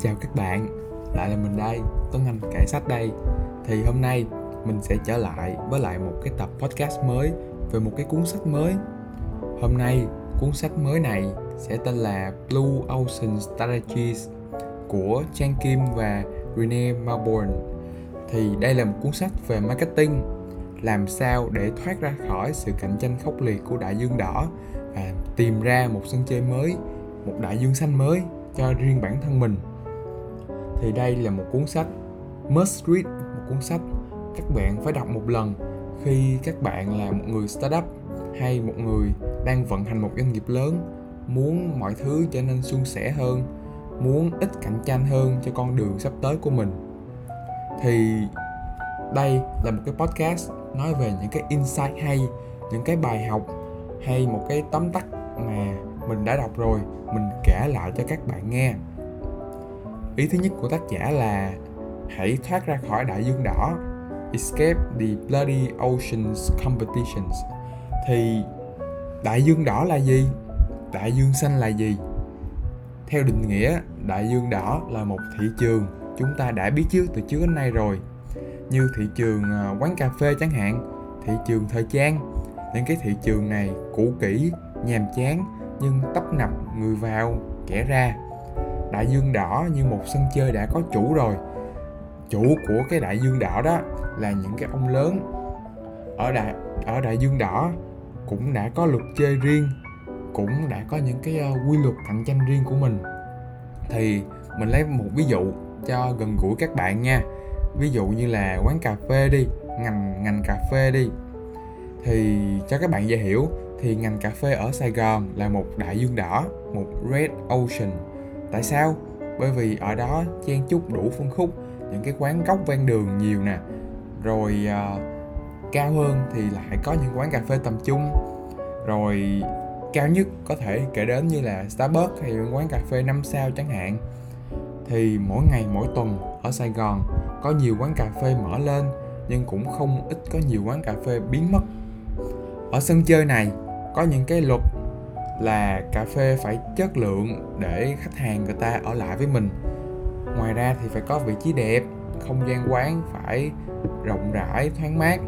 Chào các bạn, lại là mình đây, Tuấn Anh kể sách đây. Thì hôm nay mình sẽ trở lại với lại một cái tập podcast mới về một cái cuốn sách mới. Hôm nay cuốn sách mới này sẽ tên là Blue Ocean Strategies của trang Kim và Rene Malborn Thì đây là một cuốn sách về marketing làm sao để thoát ra khỏi sự cạnh tranh khốc liệt của đại dương đỏ và tìm ra một sân chơi mới một đại dương xanh mới cho riêng bản thân mình thì đây là một cuốn sách must read, một cuốn sách các bạn phải đọc một lần khi các bạn là một người startup hay một người đang vận hành một doanh nghiệp lớn, muốn mọi thứ trở nên suôn sẻ hơn, muốn ít cạnh tranh hơn cho con đường sắp tới của mình. Thì đây là một cái podcast nói về những cái insight hay, những cái bài học hay một cái tóm tắt mà mình đã đọc rồi, mình kể lại cho các bạn nghe ý thứ nhất của tác giả là hãy thoát ra khỏi đại dương đỏ, escape the bloody oceans competitions. Thì đại dương đỏ là gì? Đại dương xanh là gì? Theo định nghĩa, đại dương đỏ là một thị trường chúng ta đã biết trước từ trước đến nay rồi. Như thị trường à, quán cà phê chẳng hạn, thị trường thời trang. Những cái thị trường này cũ kỹ, nhàm chán, nhưng tấp nập, người vào, kẻ ra đại dương đỏ như một sân chơi đã có chủ rồi. Chủ của cái đại dương đỏ đó là những cái ông lớn. Ở đại ở đại dương đỏ cũng đã có luật chơi riêng cũng đã có những cái ờ, quy luật cạnh tranh riêng của mình. Thì mình lấy một ví dụ cho gần gũi các bạn nha. Ví dụ như là quán cà phê đi ngành ngành cà phê đi. Thì cho các bạn dễ hiểu thì ngành cà phê ở Sài Gòn là một đại dương đỏ, một red ocean. Tại sao? Bởi vì ở đó chen chúc đủ phân khúc, những cái quán góc ven đường nhiều nè. Rồi uh, cao hơn thì lại có những quán cà phê tầm trung. Rồi cao nhất có thể kể đến như là Starbucks hay quán cà phê 5 sao chẳng hạn. Thì mỗi ngày mỗi tuần ở Sài Gòn có nhiều quán cà phê mở lên nhưng cũng không ít có nhiều quán cà phê biến mất ở sân chơi này có những cái luật là cà phê phải chất lượng để khách hàng người ta ở lại với mình. Ngoài ra thì phải có vị trí đẹp, không gian quán phải rộng rãi, thoáng mát.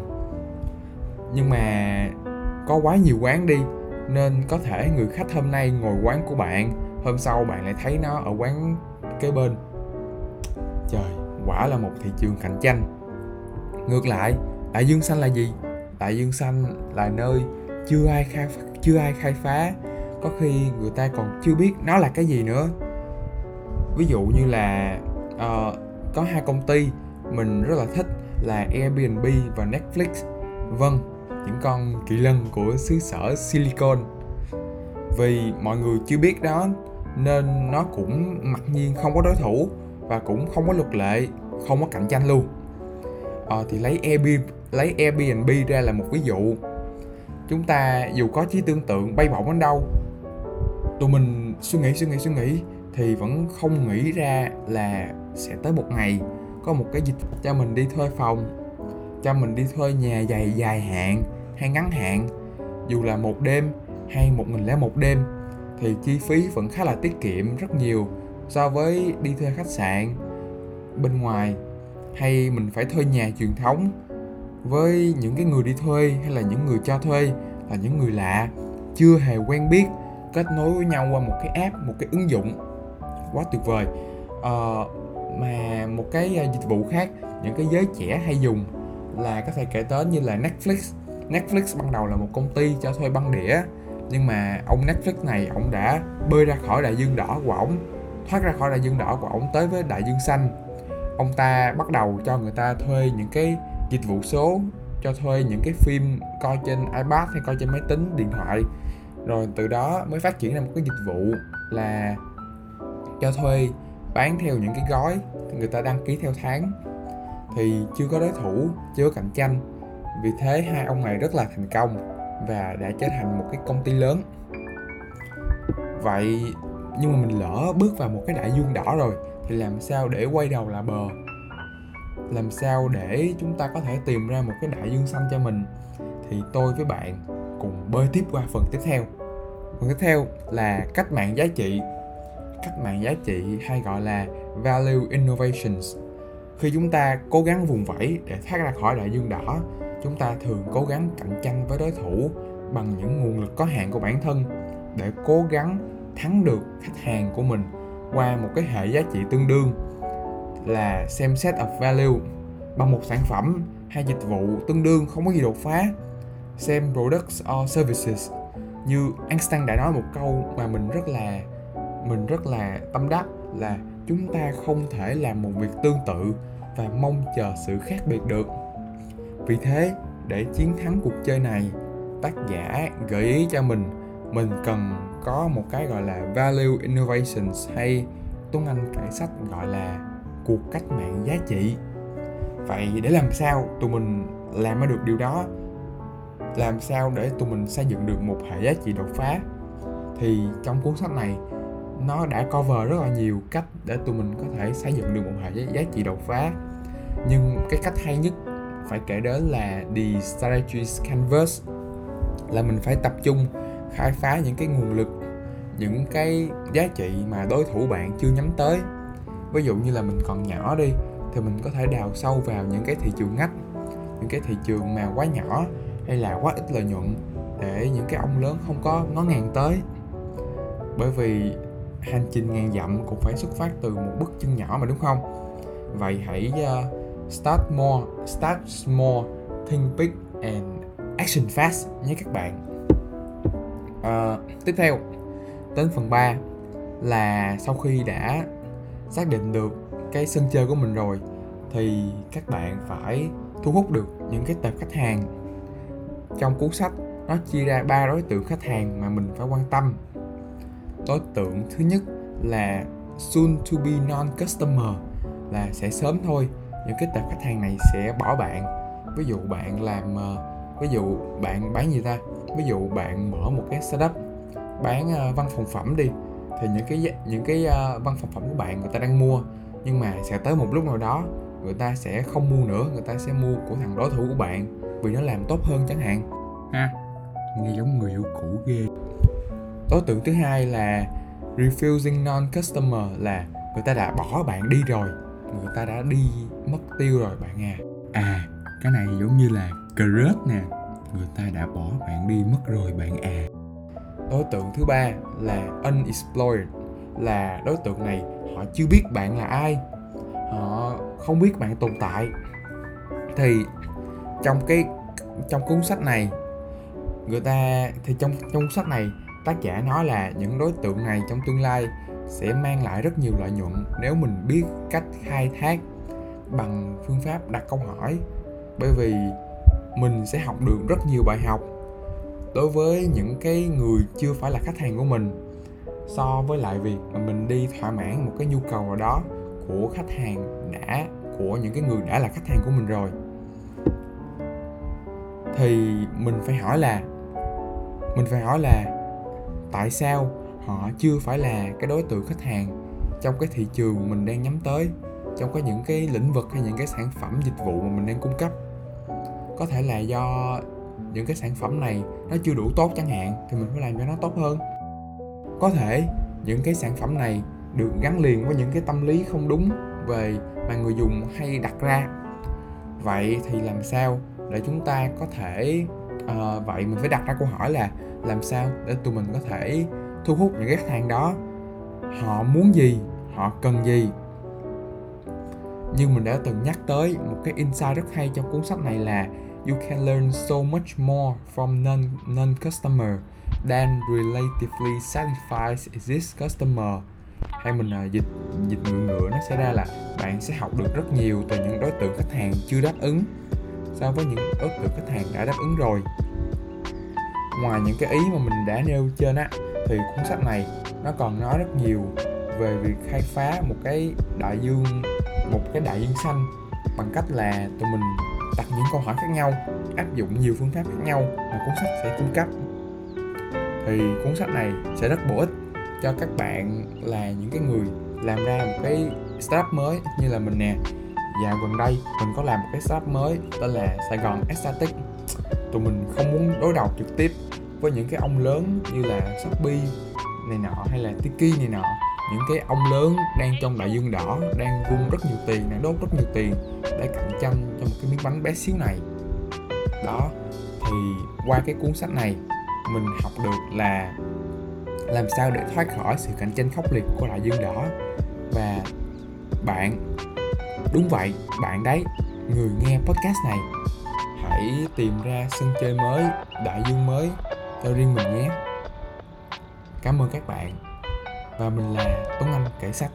Nhưng mà có quá nhiều quán đi, nên có thể người khách hôm nay ngồi quán của bạn, hôm sau bạn lại thấy nó ở quán kế bên. Trời, quả là một thị trường cạnh tranh. Ngược lại, đại dương xanh là gì? Đại dương xanh là nơi chưa ai khai chưa ai khai phá có khi người ta còn chưa biết nó là cái gì nữa. Ví dụ như là uh, có hai công ty mình rất là thích là Airbnb và Netflix. Vâng những con kỳ lân của xứ sở Silicon. Vì mọi người chưa biết đó nên nó cũng mặc nhiên không có đối thủ và cũng không có luật lệ không có cạnh tranh luôn. Ờ, thì lấy Airbnb lấy Airbnb ra là một ví dụ. Chúng ta dù có trí tưởng tượng bay bổng đến đâu tụi mình suy nghĩ suy nghĩ suy nghĩ thì vẫn không nghĩ ra là sẽ tới một ngày có một cái dịch cho mình đi thuê phòng, cho mình đi thuê nhà dài dài hạn hay ngắn hạn. Dù là một đêm hay một nghìn lẻ một đêm thì chi phí vẫn khá là tiết kiệm rất nhiều so với đi thuê khách sạn bên ngoài. Hay mình phải thuê nhà truyền thống với những cái người đi thuê hay là những người cho thuê là những người lạ, chưa hề quen biết kết nối với nhau qua một cái app một cái ứng dụng. Quá tuyệt vời. Ờ, mà một cái ờ, dịch vụ khác những cái giới trẻ hay dùng là có thể kể tới như là Netflix. Netflix ban đầu là một công ty cho thuê băng đĩa nhưng mà ông Netflix này ông đã bơi ra khỏi đại dương đỏ của ổng thoát ra khỏi đại dương đỏ của ổng tới với đại dương xanh. Ông ta bắt đầu cho người ta thuê những cái dịch vụ số cho thuê những cái phim coi trên iPad hay coi trên máy tính điện thoại rồi từ đó mới phát triển ra một cái dịch vụ là cho thuê, bán theo những cái gói người ta đăng ký theo tháng. Thì chưa có đối thủ, chưa có cạnh tranh. Vì thế hai ông này rất là thành công và đã trở thành một cái công ty lớn. Vậy nhưng mà mình lỡ bước vào một cái đại dương đỏ rồi thì làm sao để quay đầu là bờ? Làm sao để chúng ta có thể tìm ra một cái đại dương xanh cho mình? Thì tôi với bạn cùng bơi tiếp qua phần tiếp theo. Phần tiếp theo là cách mạng giá trị. Cách mạng giá trị hay gọi là value innovations. Khi chúng ta cố gắng vùng vẫy để thoát ra khỏi đại dương đỏ, chúng ta thường cố gắng cạnh tranh với đối thủ bằng những nguồn lực có hạn của bản thân để cố gắng thắng được khách hàng của mình qua một cái hệ giá trị tương đương là xem set of value bằng một sản phẩm hay dịch vụ tương đương không có gì đột phá xem products or services. Như Einstein đã nói một câu mà mình rất là, mình rất là tâm đắc là chúng ta không thể làm một việc tương tự và mong chờ sự khác biệt được. Vì thế, để chiến thắng cuộc chơi này, tác giả gợi ý cho mình mình cần có một cái gọi là value innovations hay tuấn anh cải sách gọi là cuộc cách mạng giá trị. Vậy để làm sao tụi mình làm được điều đó? Làm sao để tụi mình xây dựng được một hệ giá trị đột phá. Thì trong cuốn sách này, nó đã cover rất là nhiều cách để tụi mình có thể xây dựng được một hệ giá trị đột phá. Nhưng cái cách hay nhất phải kể đến là the strategies canvas, là mình phải tập trung, khai phá những cái nguồn lực, những cái giá trị mà đối thủ bạn chưa nhắm tới. Ví dụ như là mình còn nhỏ đi, thì mình có thể đào sâu vào những cái thị trường ngách, những cái thị trường mà quá nhỏ hay là quá ít lợi nhuận để những cái ông lớn không có ngó ngàng tới. Bởi vì hành trình ngàn dặm cũng phải xuất phát từ một bước chân nhỏ mà đúng không? Vậy hãy uh, start more start small think big and action fast nhé các bạn. Uh, tiếp theo đến phần 3 là sau khi đã xác định được cái sân chơi của mình rồi thì các bạn phải thu hút được những cái tệp khách hàng trong cuốn sách, nó chia ra ba đối tượng khách hàng mà mình phải quan tâm. Đối tượng thứ nhất là soon to be non customer là sẽ sớm thôi, những cái tập khách hàng này sẽ bỏ bạn. Ví dụ bạn làm ờ, ví dụ bạn bán gì ta? Ví dụ bạn mở một cái setup, bán ờ, văn phòng phẩm đi, thì những cái những cái ờ, văn phòng phẩm của bạn người ta đang mua, nhưng mà sẽ tới một lúc nào đó người ta sẽ không mua nữa, người ta sẽ mua của thằng đối thủ của bạn vì nó làm tốt hơn chẳng hạn. Ha nghe giống người yêu cũ ghê. Đối tượng thứ hai là refusing non customer là người ta đã bỏ bạn đi rồi. Người ta đã đi mất tiêu rồi bạn à. À cái này giống như là crush nè. Người ta đã bỏ bạn đi mất rồi bạn à. Đối tượng thứ ba là unexplored là đối tượng này họ chưa biết bạn là ai. Họ không biết bạn tồn tại. Thì trong cái, trong cuốn sách này, người ta, thì trong trong sách này, tác giả nói là những đối tượng này trong tương lai sẽ mang lại rất nhiều lợi nhuận nếu mình biết cách khai thác bằng phương pháp đặt câu hỏi. Bởi vì mình sẽ học được rất nhiều bài học đối với những cái người chưa phải là khách hàng của mình, so với lại việc mà mình đi thỏa mãn một cái nhu cầu nào đó của khách hàng đã, của những cái người đã là khách hàng của mình rồi thì mình phải hỏi là, mình phải hỏi là tại sao họ chưa phải là cái đối tượng khách hàng trong cái thị trường mình đang nhắm tới, trong cái những cái lĩnh vực hay những cái sản phẩm dịch vụ mà mình đang cung cấp? Có thể là do những cái sản phẩm này nó chưa đủ tốt chẳng hạn, thì mình phải làm cho nó tốt hơn. Có thể những cái sản phẩm này được gắn liền với những cái tâm lý không đúng về mà người dùng hay đặt ra. Vậy thì làm sao để chúng ta có thể uh, vậy mình phải đặt ra câu hỏi là làm sao để tụi mình có thể thu hút những cái khách hàng đó? Họ muốn gì? Họ cần gì? Như mình đã từng nhắc tới một cái insight rất hay trong cuốn sách này là you can learn so much more from non non customer than relatively satisfied this customer. Hay mình uh, dịch dịch ngựa ngựa nó sẽ ra là bạn sẽ học được rất nhiều từ những đối tượng khách hàng chưa đáp ứng so với những ước được khách hàng đã đáp ứng rồi. Ngoài những cái ý mà mình đã nêu trên á, thì cuốn sách này nó còn nói rất nhiều về việc khai phá một cái đại dương, một cái đại dương xanh bằng cách là tụi mình đặt những câu hỏi khác nhau, áp dụng nhiều phương pháp khác nhau mà cuốn sách sẽ cung cấp. Thì cuốn sách này sẽ rất bổ ích cho các bạn là những cái người làm ra một cái startup mới như là mình nè và gần đây, mình có làm một cái shop mới tên là Sài Gòn Ecstatic tụi mình không muốn đối đầu trực tiếp với những cái ông lớn như là Shopee này nọ hay là Tiki này nọ. Những cái ông lớn đang trong đại dương đỏ, đang vung rất nhiều tiền, đang đốt rất nhiều tiền để cạnh tranh cho một cái miếng bánh bé xíu này. Đó, thì qua cái cuốn sách này, mình học được là làm sao để thoát khỏi sự cạnh tranh khốc liệt của đại dương đỏ. Và bạn đúng vậy, bạn đấy, người nghe podcast này. Hãy tìm ra sân chơi mới, đại dương mới cho riêng mình nhé. Cảm ơn các bạn. Và mình là tuấn anh kể sách.